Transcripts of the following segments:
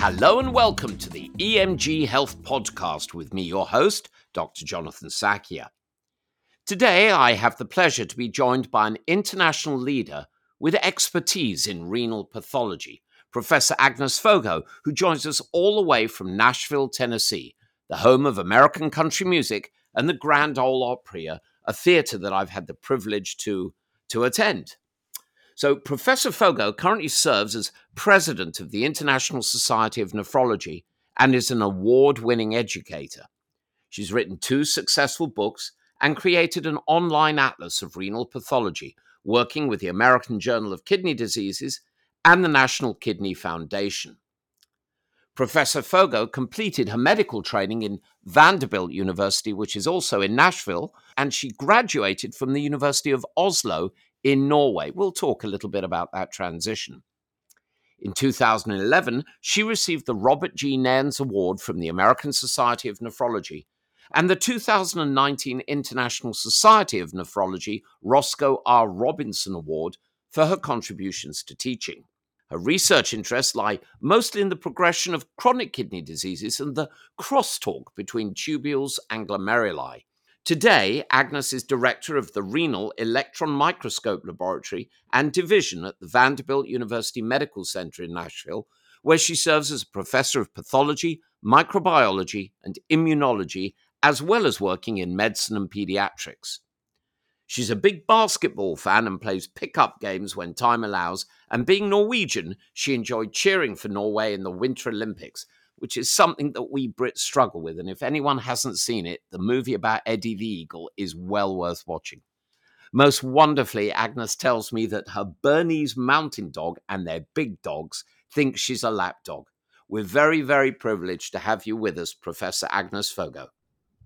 Hello and welcome to the EMG Health Podcast with me, your host, Dr. Jonathan Sackier. Today, I have the pleasure to be joined by an international leader with expertise in renal pathology, Professor Agnes Fogo, who joins us all the way from Nashville, Tennessee, the home of American country music and the Grand Ole Opry, a theater that I've had the privilege to, to attend. So, Professor Fogo currently serves as president of the International Society of Nephrology and is an award winning educator. She's written two successful books and created an online atlas of renal pathology, working with the American Journal of Kidney Diseases and the National Kidney Foundation. Professor Fogo completed her medical training in Vanderbilt University, which is also in Nashville, and she graduated from the University of Oslo in Norway. We'll talk a little bit about that transition. In 2011, she received the Robert G. Narins Award from the American Society of Nephrology and the 2019 International Society of Nephrology Roscoe R. Robinson Award for her contributions to teaching. Her research interests lie mostly in the progression of chronic kidney diseases and the crosstalk between tubules and glomeruli. Today, Agnes is director of the Renal Electron Microscope Laboratory and Division at the Vanderbilt University Medical Center in Nashville, where she serves as a professor of pathology, microbiology, and immunology, as well as working in medicine and pediatrics. She's a big basketball fan and plays pickup games when time allows. And being Norwegian, she enjoyed cheering for Norway in the Winter Olympics, which is something that we Brits struggle with. And if anyone hasn't seen it, the movie about Eddie the Eagle is well worth watching. Most wonderfully, Agnes tells me that her Bernese mountain dog and their big dogs think she's a lap dog. We're very, very privileged to have you with us, Professor Agnes Fogo.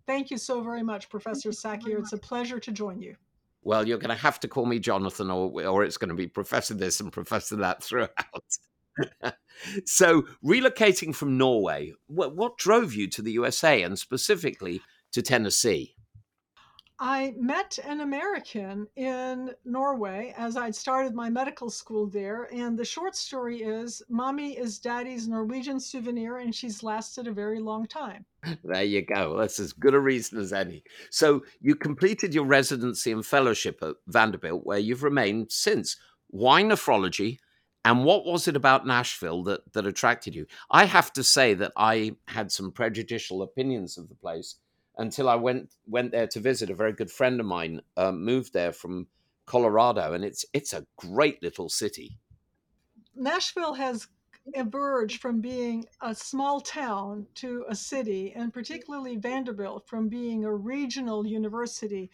Thank you so very much, Professor Sackier. It's a pleasure to join you. Well, you're going to have to call me Jonathan, or, or it's going to be Professor this and Professor that throughout. so, relocating from Norway, what, what drove you to the USA and specifically to Tennessee? I met an American in Norway as I'd started my medical school there. And the short story is Mommy is Daddy's Norwegian souvenir, and she's lasted a very long time. There you go. That's as good a reason as any. So, you completed your residency and fellowship at Vanderbilt, where you've remained since. Why nephrology? And what was it about Nashville that, that attracted you? I have to say that I had some prejudicial opinions of the place until I went went there to visit. A very good friend of mine uh, moved there from Colorado, and it's it's a great little city. Nashville has emerged from being a small town to a city, and particularly Vanderbilt from being a regional university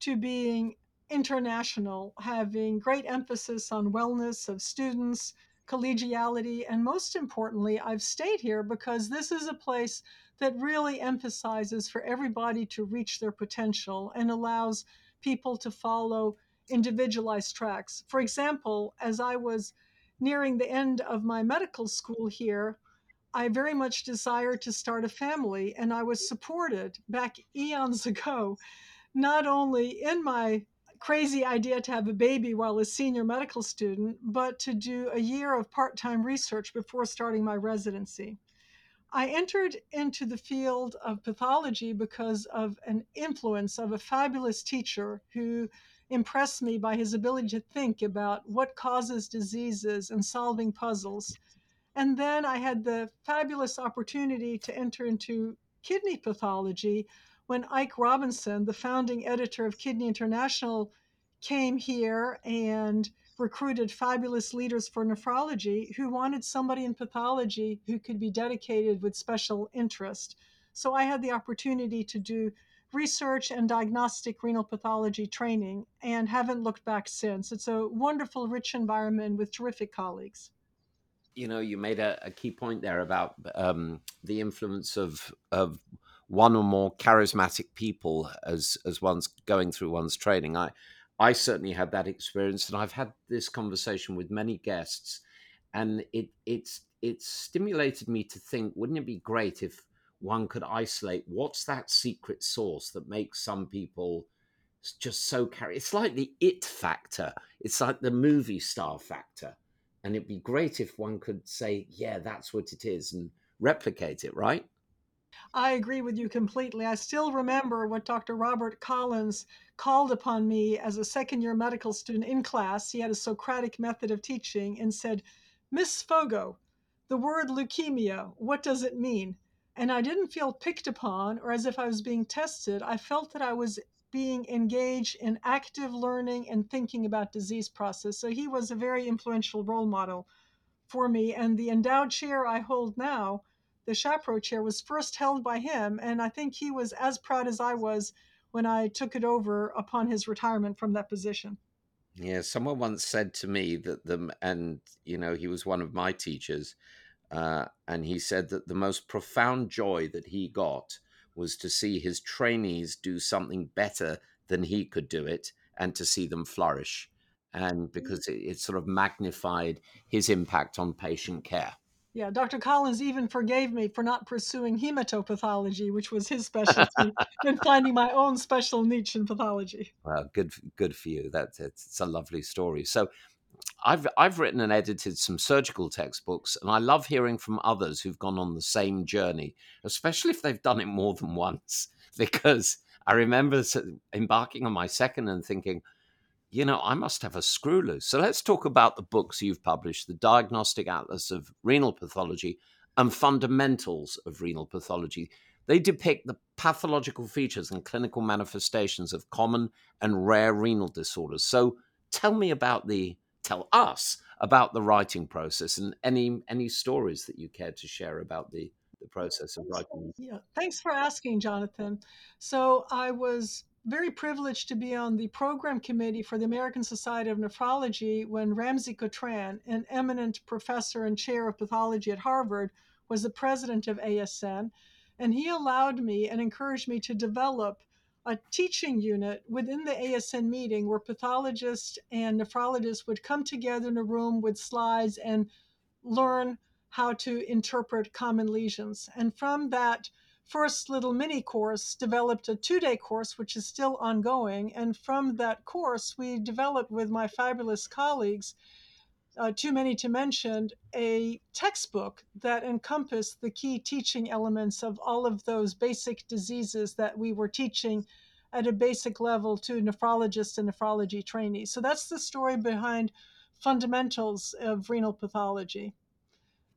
to being international, having great emphasis on wellness of students, collegiality, and most importantly, I've stayed here because this is a place that really emphasizes for everybody to reach their potential and allows people to follow individualized tracks. For example, as I was nearing the end of my medical school here, I very much desired to start a family, and I was supported back eons ago, not only in my crazy idea to have a baby while a senior medical student, but to do a year of part time research before starting my residency. I entered into the field of pathology because of an influence of a fabulous teacher who impressed me by his ability to think about what causes diseases and solving puzzles. And then I had the fabulous opportunity to enter into kidney pathology when Ike Robinson, the founding editor of Kidney International, came here and recruited fabulous leaders for nephrology who wanted somebody in pathology who could be dedicated with special interest. So I had the opportunity to do research and diagnostic renal pathology training and haven't looked back since. It's a wonderful, rich environment with terrific colleagues. You know, you made a, a key point there about um, the influence of of one or more charismatic people as as one's going through one's training. I I certainly had that experience, and I've had this conversation with many guests, and it it's it's stimulated me to think, wouldn't it be great if one could isolate what's that secret sauce that makes some people just so carry? It's like the it factor. It's like the movie star factor. and it'd be great if one could say, yeah, that's what it is and replicate it, right? I agree with you completely. I still remember what Dr. Robert Collins called upon me as a second year medical student in class. He had a Socratic method of teaching and said, Miss Fogo, the word leukemia, what does it mean? And I didn't feel picked upon or as if I was being tested. I felt that I was being engaged in active learning and thinking about disease process. So he was a very influential role model for me. And the endowed chair I hold now the Shapiro chair was first held by him, and I think he was as proud as I was when I took it over upon his retirement from that position. Yeah, someone once said to me that the and you know he was one of my teachers, uh, and he said that the most profound joy that he got was to see his trainees do something better than he could do it, and to see them flourish, and because it, it sort of magnified his impact on patient care. Yeah, Dr. Collins even forgave me for not pursuing hematopathology, which was his specialty, and finding my own special niche in pathology. Well, good, good for you. That's it's, it's a lovely story. So, I've I've written and edited some surgical textbooks, and I love hearing from others who've gone on the same journey, especially if they've done it more than once. Because I remember embarking on my second and thinking, you know, I must have a screw loose. So let's talk about the books you've published the Diagnostic Atlas of Renal Pathology and Fundamentals of Renal Pathology. They depict the pathological features and clinical manifestations of common and rare renal disorders. So tell me about the, tell us about the writing process and any any stories that you care to share about the the process of writing. Yeah, thanks for asking, Jonathan. So I was very privileged to be on the program committee for the American Society of Nephrology when Ramzi Cotran, an eminent professor and chair of pathology at Harvard, was the president of ASN. And he allowed me and encouraged me to develop a teaching unit within the ASN meeting where pathologists and nephrologists would come together in a room with slides and learn how to interpret common lesions. And from that, first little mini course developed a two day course, which is still ongoing. And from that course, we developed with my fabulous colleagues, uh, too many to mention, a textbook that encompassed the key teaching elements of all of those basic diseases that we were teaching at a basic level to nephrologists and nephrology trainees. So that's the story behind fundamentals of renal pathology.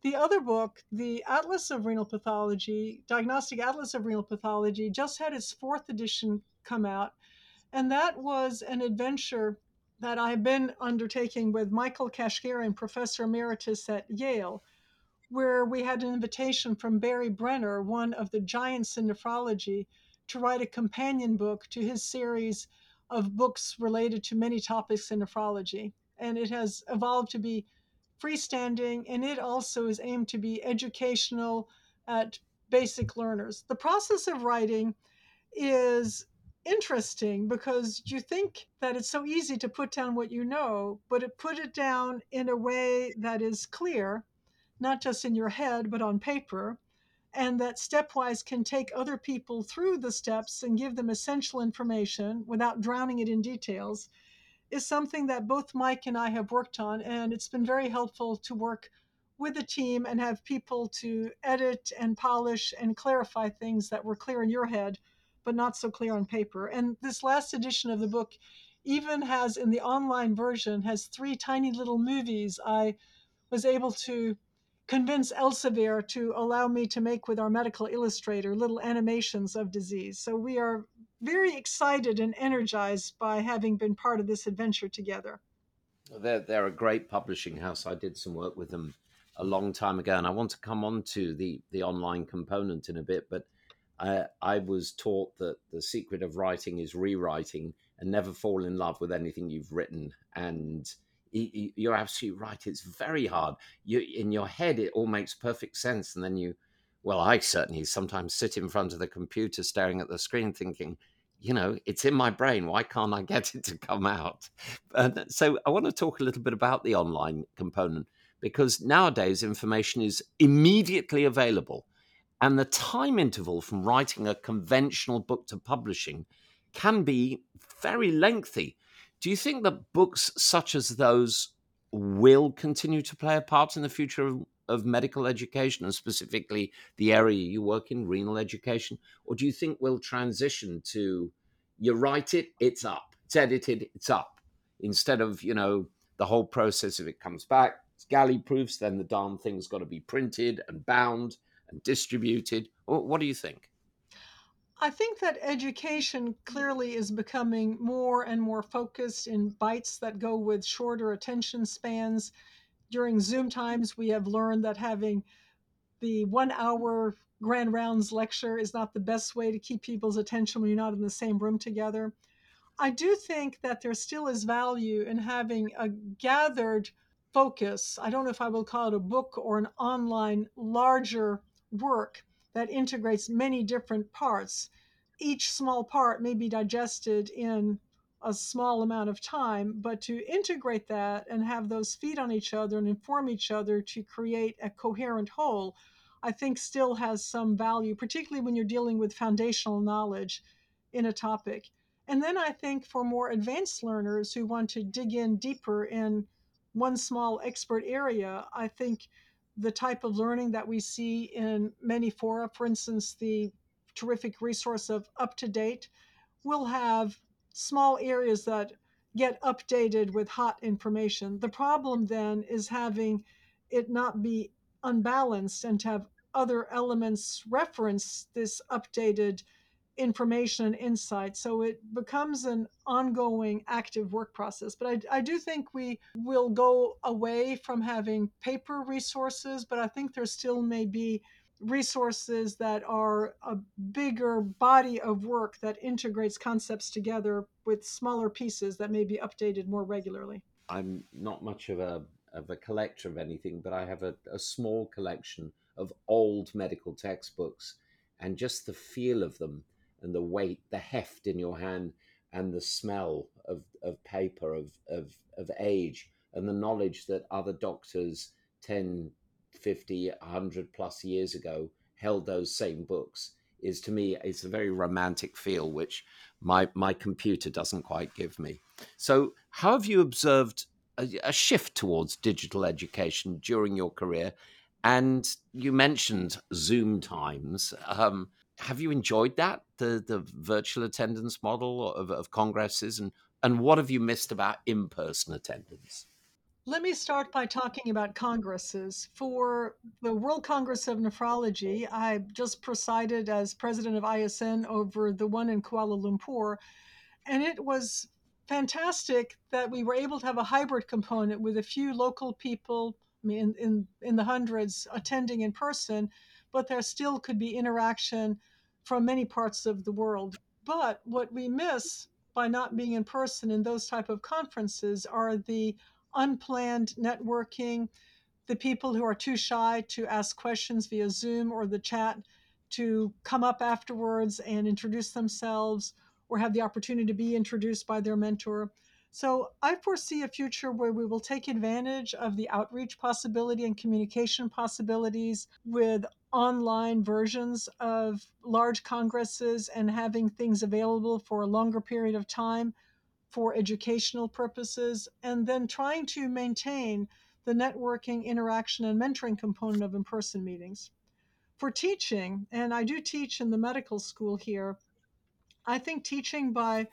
The other book, the Atlas of Renal Pathology, Diagnostic Atlas of Renal Pathology, just had its fourth edition come out. And that was an adventure that I've been undertaking with Michael Kashgarian, professor emeritus at Yale, where we had an invitation from Barry Brenner, one of the giants in nephrology, to write a companion book to his series of books related to many topics in nephrology. And it has evolved to be freestanding, and it also is aimed to be educational at basic learners. The process of writing is interesting because you think that it's so easy to put down what you know, but it put it down in a way that is clear, not just in your head, but on paper, and that stepwise can take other people through the steps and give them essential information without drowning it in details is something that both Mike and I have worked on, and it's been very helpful to work with a team and have people to edit and polish and clarify things that were clear in your head, but not so clear on paper. And this last edition of the book even has, in the online version, has three tiny little movies I was able to convince Elsevier to allow me to make with our medical illustrator little animations of disease. So we are very excited and energized by having been part of this adventure together. They're, they're a great publishing house. I did some work with them a long time ago, and I want to come on to the, the online component in a bit, but I, I was taught that the secret of writing is rewriting and never fall in love with anything you've written. And you're absolutely right. It's very hard. You in your head, it all makes perfect sense, and then you, well, I certainly sometimes sit in front of the computer, staring at the screen, thinking, you know, it's in my brain. Why can't I get it to come out? And so I want to talk a little bit about the online component because nowadays information is immediately available. And the time interval from writing a conventional book to publishing can be very lengthy. Do you think that books such as those will continue to play a part in the future of, of medical education and specifically the area you work in, renal education? Or do you think we'll transition to you write it, it's up, it's edited, it's up, instead of, you know, the whole process if it comes back, it's galley proofs, then the darn thing's got to be printed and bound and distributed. What do you think? I think that education clearly is becoming more and more focused in bites that go with shorter attention spans. During Zoom times, we have learned that having the one hour grand rounds lecture is not the best way to keep people's attention when you're not in the same room together. I do think that there still is value in having a gathered focus. I don't know if I will call it a book or an online larger work that integrates many different parts. Each small part may be digested in a small amount of time, but to integrate that and have those feed on each other and inform each other to create a coherent whole, I think still has some value, particularly when you're dealing with foundational knowledge in a topic. And then I think for more advanced learners who want to dig in deeper in one small expert area, I think the type of learning that we see in many fora, for instance, the terrific resource of UpToDate, will have small areas that get updated with hot information. The problem then is having it not be unbalanced and to have other elements reference this updated information and insight. So it becomes an ongoing active work process. But I, I, do think we will go away from having paper resources, but I think there still may be resources that are a bigger body of work that integrates concepts together with smaller pieces that may be updated more regularly. I'm not much of a of a collector of anything, but I have a, a small collection of old medical textbooks and just the feel of them and the weight, the heft in your hand, and the smell of, of paper, of, of, of age, and the knowledge that other doctors 10, 50, 100 plus years ago held those same books is to me it's a very romantic feel which my my computer doesn't quite give me. So how have you observed a, a shift towards digital education during your career? And you mentioned zoom times. Um, have you enjoyed that the the virtual attendance model of, of congresses? And and what have you missed about in person attendance? Let me start by talking about congresses. For the World Congress of Nephrology, I just presided as president of ISN over the one in Kuala Lumpur, and it was fantastic that we were able to have a hybrid component with a few local people, I mean, in, in, in the hundreds attending in person, but there still could be interaction from many parts of the world. But what we miss by not being in person in those type of conferences are the unplanned networking, the people who are too shy to ask questions via Zoom or the chat to come up afterwards and introduce themselves or have the opportunity to be introduced by their mentor. So I foresee a future where we will take advantage of the outreach possibility and communication possibilities with online versions of large congresses and having things available for a longer period of time for educational purposes, and then trying to maintain the networking, interaction, and mentoring component of in person meetings. For teaching, and I do teach in the medical school here, I think teaching by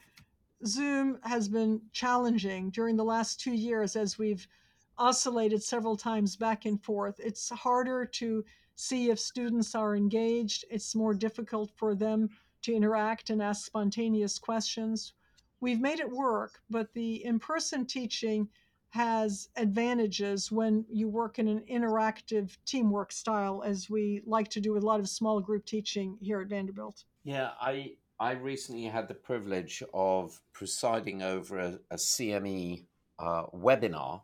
Zoom has been challenging during the last two years as we've oscillated several times back and forth. It's harder to see if students are engaged. It's more difficult for them to interact and ask spontaneous questions. We've made it work, but the in person teaching has advantages when you work in an interactive teamwork style, as we like to do with a lot of small group teaching here at Vanderbilt. Yeah, I I recently had the privilege of presiding over a, a CME uh, webinar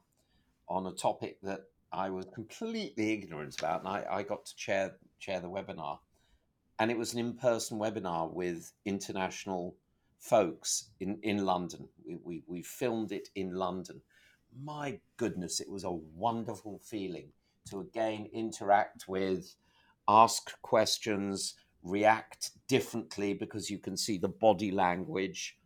on a topic that I was completely ignorant about, and I, I got to chair chair the webinar. And it was an in-person webinar with international folks in, in London. We, we, we filmed it in London. My goodness, it was a wonderful feeling to again interact with, ask questions, react differently because you can see the body language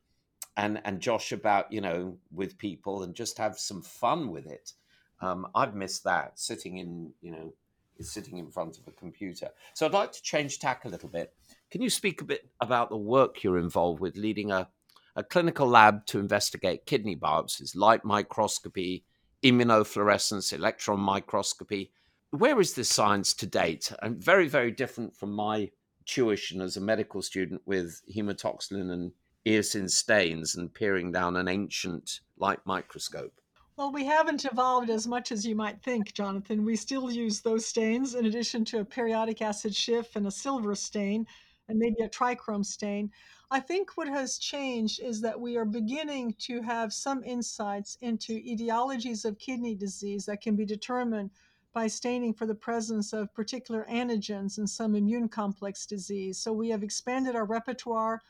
and and josh about you know with people and just have some fun with it Um, I've missed that sitting in, you know, sitting in front of a computer. So I'd like to change tack a little bit. Can you speak a bit about the work you're involved with leading a, a clinical lab to investigate kidney biopsies, light microscopy, immunofluorescence, electron microscopy? Where is this science to date? And very, very different from my tuition as a medical student with hematoxylin and eosin stains and peering down an ancient light microscope. Well, we haven't evolved as much as you might think, Jonathan. We still use those stains in addition to a periodic acid Schiff and a silver stain and maybe a trichrome stain. I think what has changed is that we are beginning to have some insights into etiologies of kidney disease that can be determined by staining for the presence of particular antigens in some immune complex disease. So we have expanded our repertoire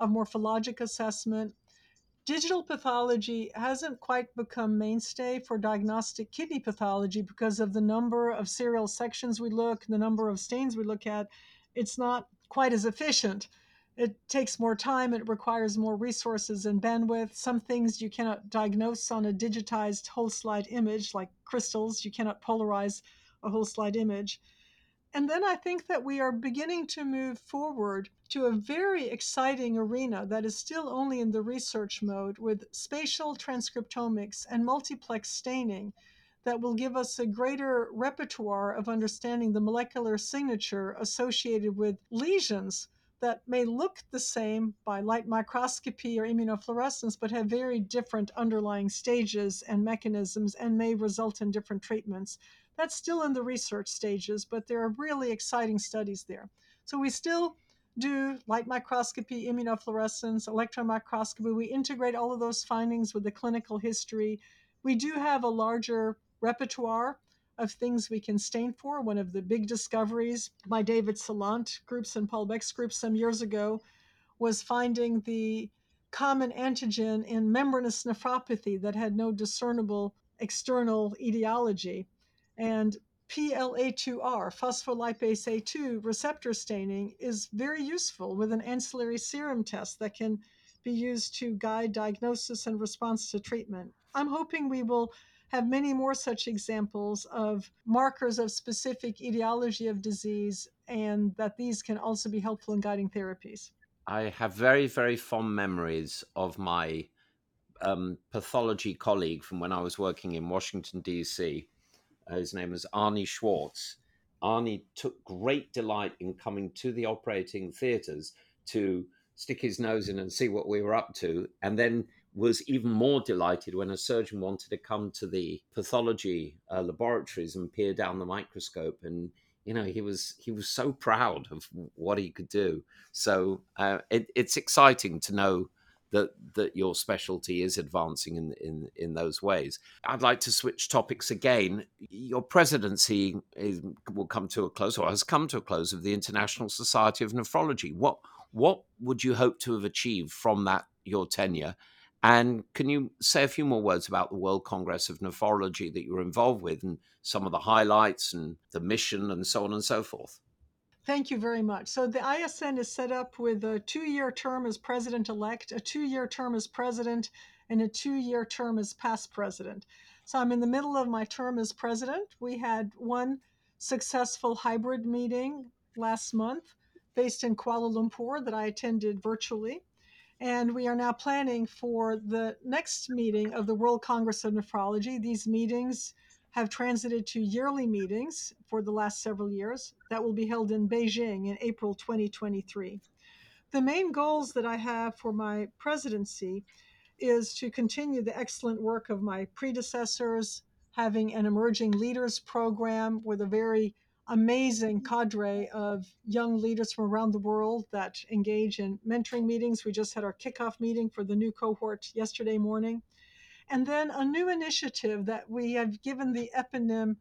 of morphologic assessment. Digital pathology hasn't quite become mainstay for diagnostic kidney pathology because of the number of serial sections we look, the number of stains we look at. It's not quite as efficient. It takes more time, it requires more resources and bandwidth. Some things you cannot diagnose on a digitized whole slide image, like crystals, you cannot polarize a whole slide image. And then I think that we are beginning to move forward to a very exciting arena that is still only in the research mode with spatial transcriptomics and multiplex staining that will give us a greater repertoire of understanding the molecular signature associated with lesions that may look the same by light microscopy or immunofluorescence, but have very different underlying stages and mechanisms and may result in different treatments. That's still in the research stages, but there are really exciting studies there. So we still do light microscopy, immunofluorescence, electron microscopy. We integrate all of those findings with the clinical history. We do have a larger repertoire of things we can stain for. One of the big discoveries by David Salant groups and Paul Beck's group some years ago was finding the common antigen in membranous nephropathy that had no discernible external etiology. And PLA2R, phospholipase A2 receptor staining, is very useful with an ancillary serum test that can be used to guide diagnosis and response to treatment. I'm hoping we will have many more such examples of markers of specific etiology of disease, and that these can also be helpful in guiding therapies. I have very, very fond memories of my um, pathology colleague from when I was working in Washington, D.C. Uh, his name was Arnie Schwartz. Arnie took great delight in coming to the operating theaters to stick his nose in and see what we were up to, and then was even more delighted when a surgeon wanted to come to the pathology uh, laboratories and peer down the microscope. And you know he was he was so proud of what he could do. So uh, it, it's exciting to know that that your specialty is advancing in in in those ways. I'd like to switch topics again. Your presidency is, will come to a close or has come to a close of the international society of nephrology. What what would you hope to have achieved from that your tenure and can you say a few more words about the World Congress of Nephrology that you were involved with and some of the highlights and the mission and so on and so forth? Thank you very much. So the ISN is set up with a two year term as president elect, a two year term as president, and a two year term as past president. So I'm in the middle of my term as president. We had one successful hybrid meeting last month based in Kuala Lumpur that I attended virtually. And we are now planning for the next meeting of the World Congress of Nephrology. These meetings have transited to yearly meetings for the last several years that will be held in Beijing in April 2023. The main goals that I have for my presidency is to continue the excellent work of my predecessors, having an emerging leaders program with a very amazing cadre of young leaders from around the world that engage in mentoring meetings. We just had our kickoff meeting for the new cohort yesterday morning. And then a new initiative that we have given the eponym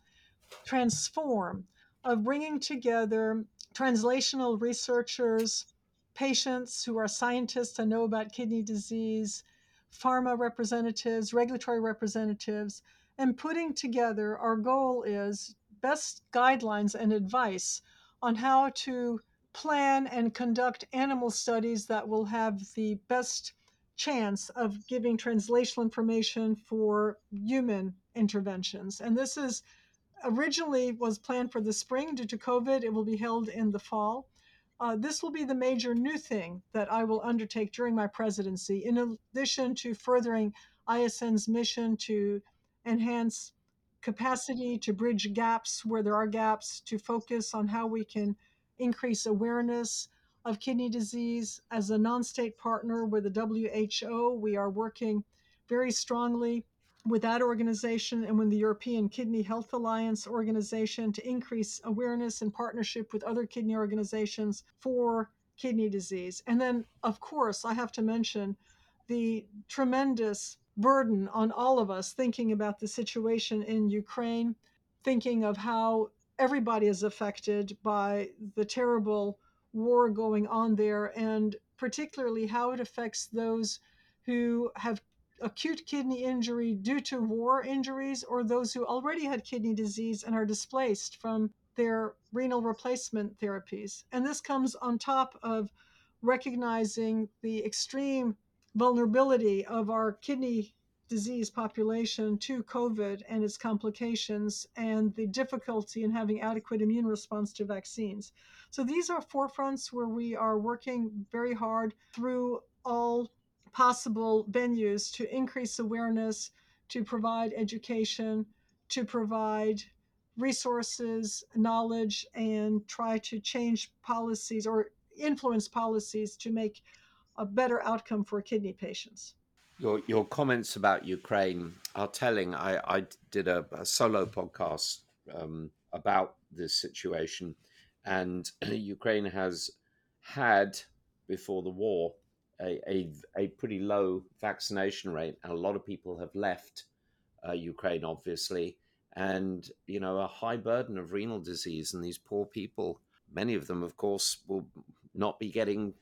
Transform of bringing together translational researchers, patients who are scientists and know about kidney disease, pharma representatives, regulatory representatives, and putting together our goal is best guidelines and advice on how to plan and conduct animal studies that will have the best chance of giving translational information for human interventions. And this is originally was planned for the spring due to COVID. It will be held in the fall. Uh, this will be the major new thing that I will undertake during my presidency, in addition to furthering ISN's mission to enhance capacity, to bridge gaps where there are gaps, to focus on how we can increase awareness of kidney disease. As a non state partner with the WHO, we are working very strongly with that organization and with the European Kidney Health Alliance organization to increase awareness and partnership with other kidney organizations for kidney disease. And then, of course, I have to mention the tremendous burden on all of us thinking about the situation in Ukraine, thinking of how everybody is affected by the terrible war going on there, and particularly how it affects those who have acute kidney injury due to war injuries or those who already had kidney disease and are displaced from their renal replacement therapies. And this comes on top of recognizing the extreme vulnerability of our kidney disease population to COVID and its complications and the difficulty in having adequate immune response to vaccines. So these are forefronts where we are working very hard through all possible venues to increase awareness, to provide education, to provide resources, knowledge, and try to change policies or influence policies to make a better outcome for kidney patients. Your, your comments about Ukraine are telling. I, I did a, a solo podcast um, about this situation, and Ukraine has had, before the war, a, a, a pretty low vaccination rate, and a lot of people have left uh, Ukraine, obviously, and you know a high burden of renal disease, and these poor people, many of them, of course, will not be getting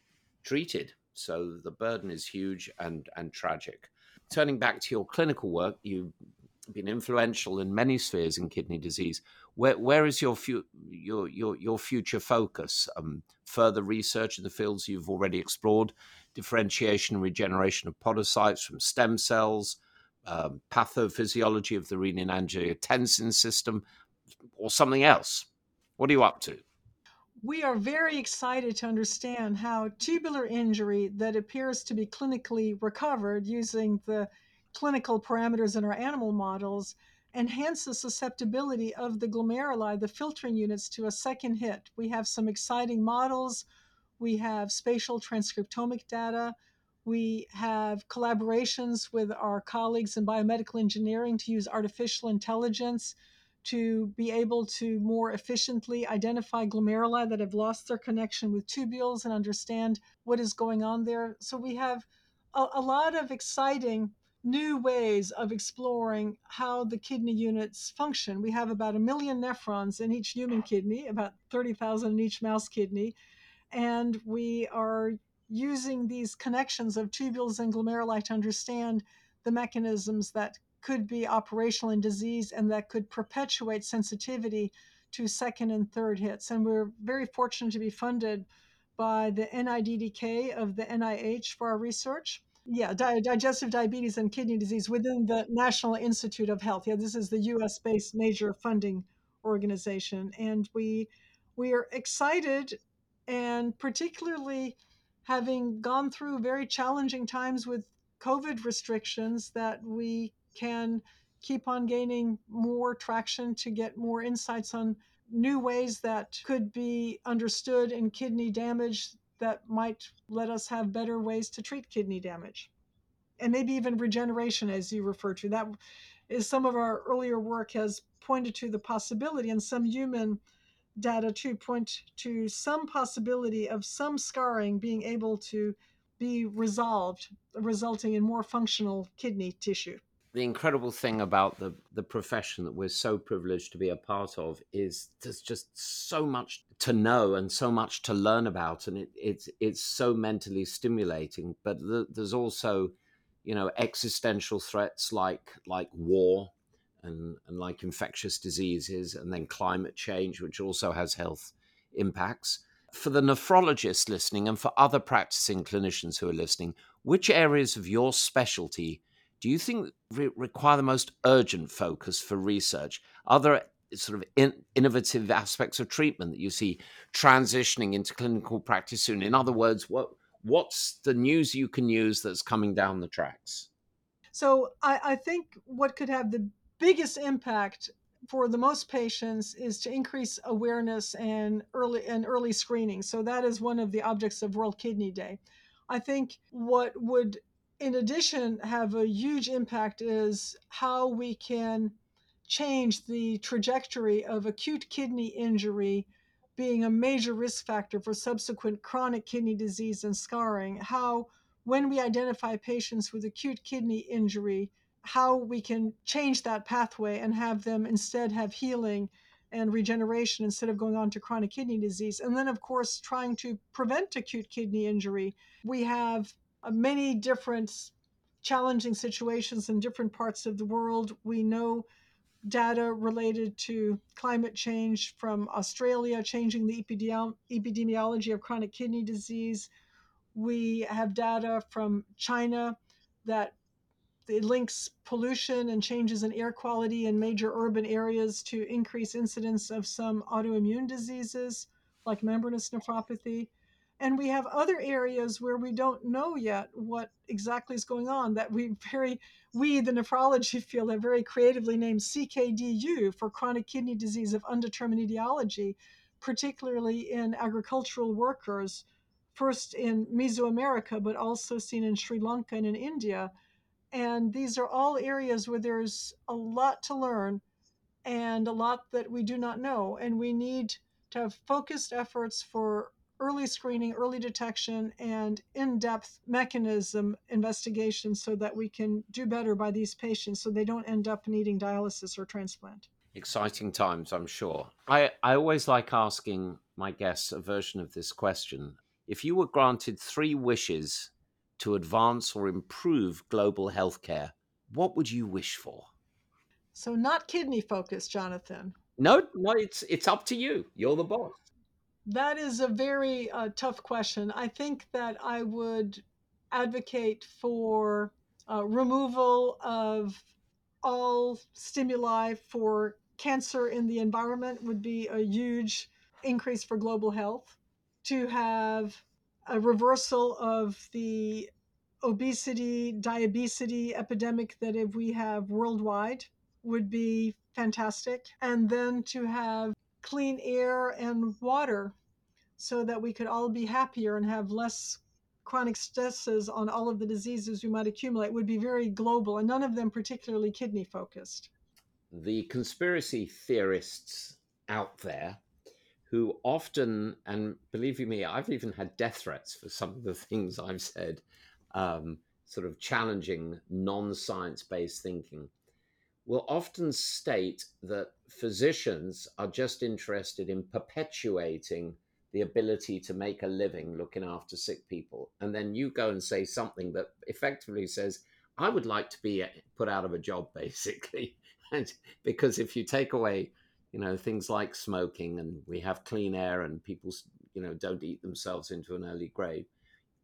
treated. So the burden is huge and and tragic. Turning back to your clinical work, you've been influential in many spheres in kidney disease. Where where is your fu- your your your future focus? Um, further research in the fields you've already explored, differentiation and regeneration of podocytes from stem cells, um, pathophysiology of the renin-angiotensin system, or something else? What are you up to? We are very excited to understand how tubular injury that appears to be clinically recovered using the clinical parameters in our animal models enhances susceptibility of the glomeruli, the filtering units, to a second hit. We have some exciting models we have spatial transcriptomic data. We have collaborations with our colleagues in biomedical engineering to use artificial intelligence to be able to more efficiently identify glomeruli that have lost their connection with tubules and understand what is going on there. So we have a, a lot of exciting new ways of exploring how the kidney units function. We have about a million nephrons in each human kidney, about 30,000 in each mouse kidney and we are using these connections of tubules and glomeruli to understand the mechanisms that could be operational in disease and that could perpetuate sensitivity to second and third hits. And we're very fortunate to be funded by the NIDDK of the NIH for our research. Yeah, di- digestive diabetes and kidney disease within the National Institute of Health. Yeah, this is the US based major funding organization. And we we are excited and particularly having gone through very challenging times with COVID restrictions, that we can keep on gaining more traction to get more insights on new ways that could be understood in kidney damage that might let us have better ways to treat kidney damage. And maybe even regeneration, as you refer to. That is some of our earlier work has pointed to the possibility and some human data to point to some possibility of some scarring being able to be resolved, resulting in more functional kidney tissue. The incredible thing about the, the profession that we're so privileged to be a part of is there's just so much to know and so much to learn about, and it, it's it's so mentally stimulating. But the, there's also, you know, existential threats like like war, and, and like infectious diseases, and then climate change, which also has health impacts. For the nephrologists listening and for other practicing clinicians who are listening, which areas of your specialty do you think re- require the most urgent focus for research? Are there sort of in, innovative aspects of treatment that you see transitioning into clinical practice soon? In other words, what what's the news you can use that's coming down the tracks? So I, I think what could have the biggest impact for the most patients is to increase awareness and early and early screening. So that is one of the objects of World Kidney Day. I think what would in addition have a huge impact is how we can change the trajectory of acute kidney injury being a major risk factor for subsequent chronic kidney disease and scarring. How, when we identify patients with acute kidney injury, how we can change that pathway and have them instead have healing and regeneration instead of going on to chronic kidney disease. And then, of course, trying to prevent acute kidney injury. We have many different challenging situations in different parts of the world. We know data related to climate change from Australia, changing the epidemiology of chronic kidney disease. We have data from China that it links pollution and changes in air quality in major urban areas to increase incidence of some autoimmune diseases like membranous nephropathy. And we have other areas where we don't know yet what exactly is going on that we very we, the nephrology field, have very creatively named CKDU for chronic kidney disease of undetermined etiology, particularly in agricultural workers, first in Mesoamerica, but also seen in Sri Lanka and in India. And these are all areas where there's a lot to learn and a lot that we do not know. And we need to have focused efforts for early screening, early detection, and in depth mechanism investigation so that we can do better by these patients so they don't end up needing dialysis or transplant. Exciting times, I'm sure. I, I always like asking my guests a version of this question. If you were granted three wishes to advance or improve global healthcare, what would you wish for? So, not kidney focused, Jonathan. No, no, it's it's up to you. You're the boss. That is a very uh, tough question. I think that I would advocate for uh, removal of all stimuli for cancer in the environment would be a huge increase for global health. To have a reversal of the obesity, diabetes epidemic that if we have worldwide would be fantastic. And then to have clean air and water so that we could all be happier and have less chronic stresses on all of the diseases we might accumulate would be very global and none of them particularly kidney focused. The conspiracy theorists out there who often, and believe you me, I've even had death threats for some of the things I've said, um, sort of challenging non science based thinking will often state that physicians are just interested in perpetuating the ability to make a living looking after sick people. And then you go and say something that effectively says, I would like to be uh, put out of a job, basically. and because if you take away, you know, things like smoking and we have clean air and people, you know, don't eat themselves into an early grave,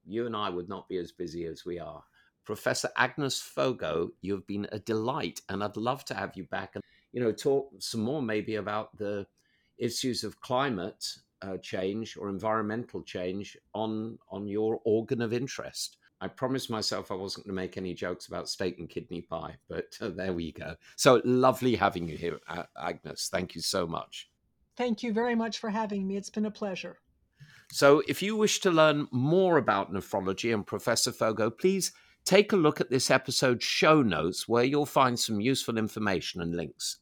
you and I would not be as busy as we are. Professor Agnes Fogo, you've been a delight, and I'd love to have you back and you know talk some more maybe about the issues of climate uh, change or environmental change on on your organ of interest. I promised myself I wasn't going to make any jokes about steak and kidney pie, but uh, there we go. So lovely having you here, Agnes. Thank you so much. Thank you very much for having me. It's been a pleasure. So, if you wish to learn more about nephrology and Professor Fogo, please take a look at this episode's show notes where you'll find some useful information and links.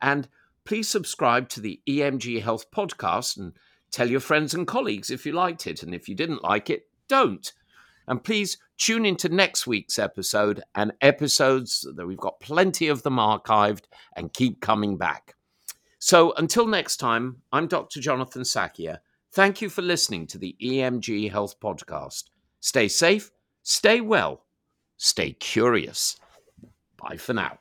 And please subscribe to the EMG Health podcast and tell your friends and colleagues if you liked it. And if you didn't like it, don't. And please tune into next week's episode and episodes that we've got plenty of them archived and keep coming back. So until next time, I'm Dr. Jonathan Sackier. Thank you for listening to the EMG Health Podcast. Stay safe, stay well Stay curious. Bye for now.